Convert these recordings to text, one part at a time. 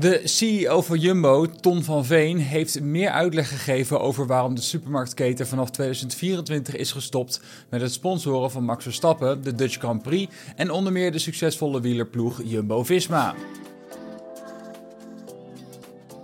De CEO van Jumbo, Ton van Veen, heeft meer uitleg gegeven over waarom de supermarktketen vanaf 2024 is gestopt met het sponsoren van Max Verstappen, de Dutch Grand Prix en onder meer de succesvolle wielerploeg Jumbo-Visma.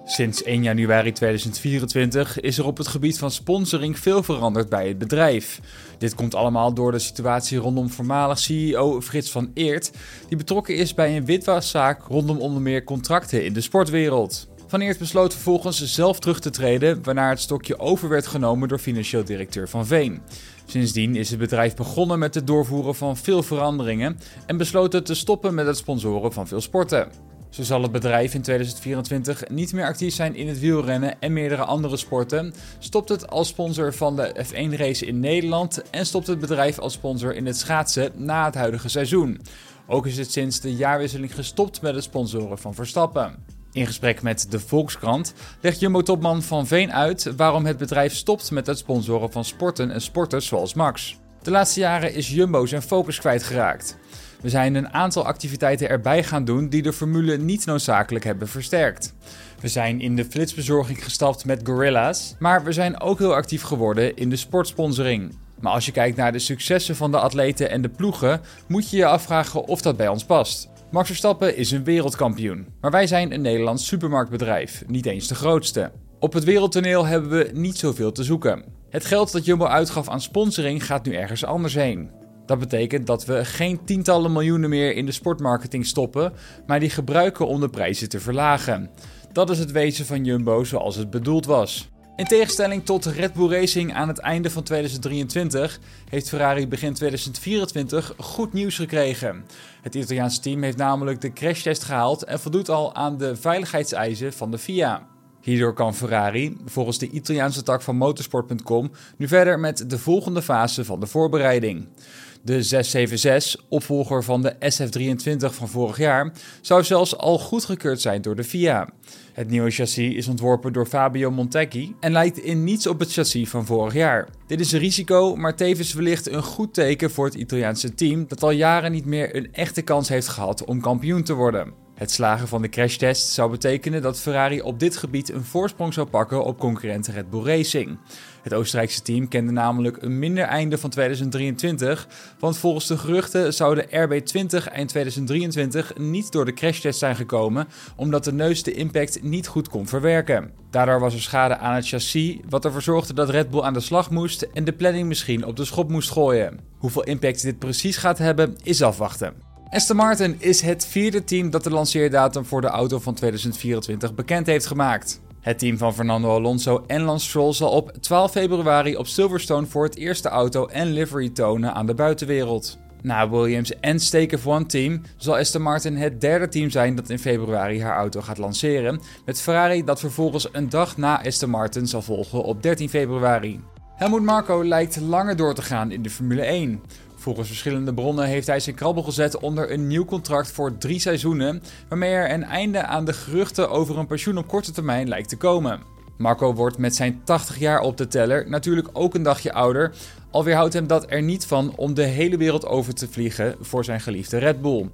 Sinds 1 januari 2024 is er op het gebied van sponsoring veel veranderd bij het bedrijf. Dit komt allemaal door de situatie rondom voormalig CEO Frits van Eert, die betrokken is bij een witwaszaak rondom onder meer contracten in de sportwereld. Van Eert besloot vervolgens zelf terug te treden, waarna het stokje over werd genomen door financieel directeur Van Veen. Sindsdien is het bedrijf begonnen met het doorvoeren van veel veranderingen en besloten te stoppen met het sponsoren van veel sporten. Zo zal het bedrijf in 2024 niet meer actief zijn in het wielrennen en meerdere andere sporten. Stopt het als sponsor van de F1-race in Nederland en stopt het bedrijf als sponsor in het schaatsen na het huidige seizoen. Ook is het sinds de jaarwisseling gestopt met het sponsoren van Verstappen. In gesprek met de Volkskrant legt Jumbo-topman Van Veen uit waarom het bedrijf stopt met het sponsoren van sporten en sporters zoals Max. De laatste jaren is Jumbo zijn focus kwijtgeraakt. We zijn een aantal activiteiten erbij gaan doen die de formule niet noodzakelijk hebben versterkt. We zijn in de flitsbezorging gestapt met Gorilla's, maar we zijn ook heel actief geworden in de sportsponsoring. Maar als je kijkt naar de successen van de atleten en de ploegen, moet je je afvragen of dat bij ons past. Max Verstappen is een wereldkampioen, maar wij zijn een Nederlands supermarktbedrijf, niet eens de grootste. Op het wereldtoneel hebben we niet zoveel te zoeken. Het geld dat Jumbo uitgaf aan sponsoring gaat nu ergens anders heen. Dat betekent dat we geen tientallen miljoenen meer in de sportmarketing stoppen, maar die gebruiken om de prijzen te verlagen. Dat is het wezen van Jumbo zoals het bedoeld was. In tegenstelling tot Red Bull Racing aan het einde van 2023 heeft Ferrari begin 2024 goed nieuws gekregen. Het Italiaanse team heeft namelijk de crashtest gehaald en voldoet al aan de veiligheidseisen van de FIA. Hierdoor kan Ferrari, volgens de Italiaanse tak van motorsport.com, nu verder met de volgende fase van de voorbereiding. De 676, opvolger van de SF23 van vorig jaar, zou zelfs al goedgekeurd zijn door de FIA. Het nieuwe chassis is ontworpen door Fabio Montecchi en lijkt in niets op het chassis van vorig jaar. Dit is een risico, maar tevens wellicht een goed teken voor het Italiaanse team dat al jaren niet meer een echte kans heeft gehad om kampioen te worden. Het slagen van de crashtest zou betekenen dat Ferrari op dit gebied een voorsprong zou pakken op concurrent Red Bull Racing. Het Oostenrijkse team kende namelijk een minder einde van 2023, want volgens de geruchten zou de RB20 eind 2023 niet door de crashtest zijn gekomen, omdat de neus de impact niet goed kon verwerken. Daardoor was er schade aan het chassis, wat ervoor zorgde dat Red Bull aan de slag moest en de planning misschien op de schop moest gooien. Hoeveel impact dit precies gaat hebben, is afwachten. Aston Martin is het vierde team dat de lanceerdatum voor de auto van 2024 bekend heeft gemaakt. Het team van Fernando Alonso en Lance Stroll zal op 12 februari op Silverstone voor het eerste auto en livery tonen aan de buitenwereld. Na Williams en Stake of One Team zal Aston Martin het derde team zijn dat in februari haar auto gaat lanceren, met Ferrari dat vervolgens een dag na Aston Martin zal volgen op 13 februari. Helmut Marko lijkt langer door te gaan in de Formule 1. Volgens verschillende bronnen heeft hij zijn krabbel gezet onder een nieuw contract voor drie seizoenen, waarmee er een einde aan de geruchten over een pensioen op korte termijn lijkt te komen. Marco wordt met zijn 80 jaar op de teller natuurlijk ook een dagje ouder, alweer houdt hem dat er niet van om de hele wereld over te vliegen voor zijn geliefde Red Bull.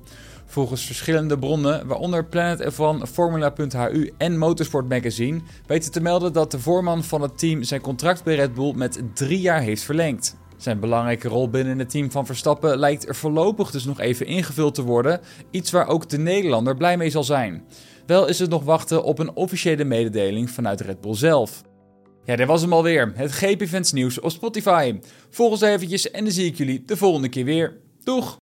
Volgens verschillende bronnen, waaronder Planet F1, Formula.hu en Motorsport Magazine, weten te melden dat de voorman van het team zijn contract bij Red Bull met drie jaar heeft verlengd. Zijn belangrijke rol binnen het team van Verstappen lijkt er voorlopig dus nog even ingevuld te worden, iets waar ook de Nederlander blij mee zal zijn. Wel is het nog wachten op een officiële mededeling vanuit Red Bull zelf. Ja, dit was hem alweer. Het GP Events nieuws op Spotify. Volg ons eventjes en dan zie ik jullie de volgende keer weer. Doeg!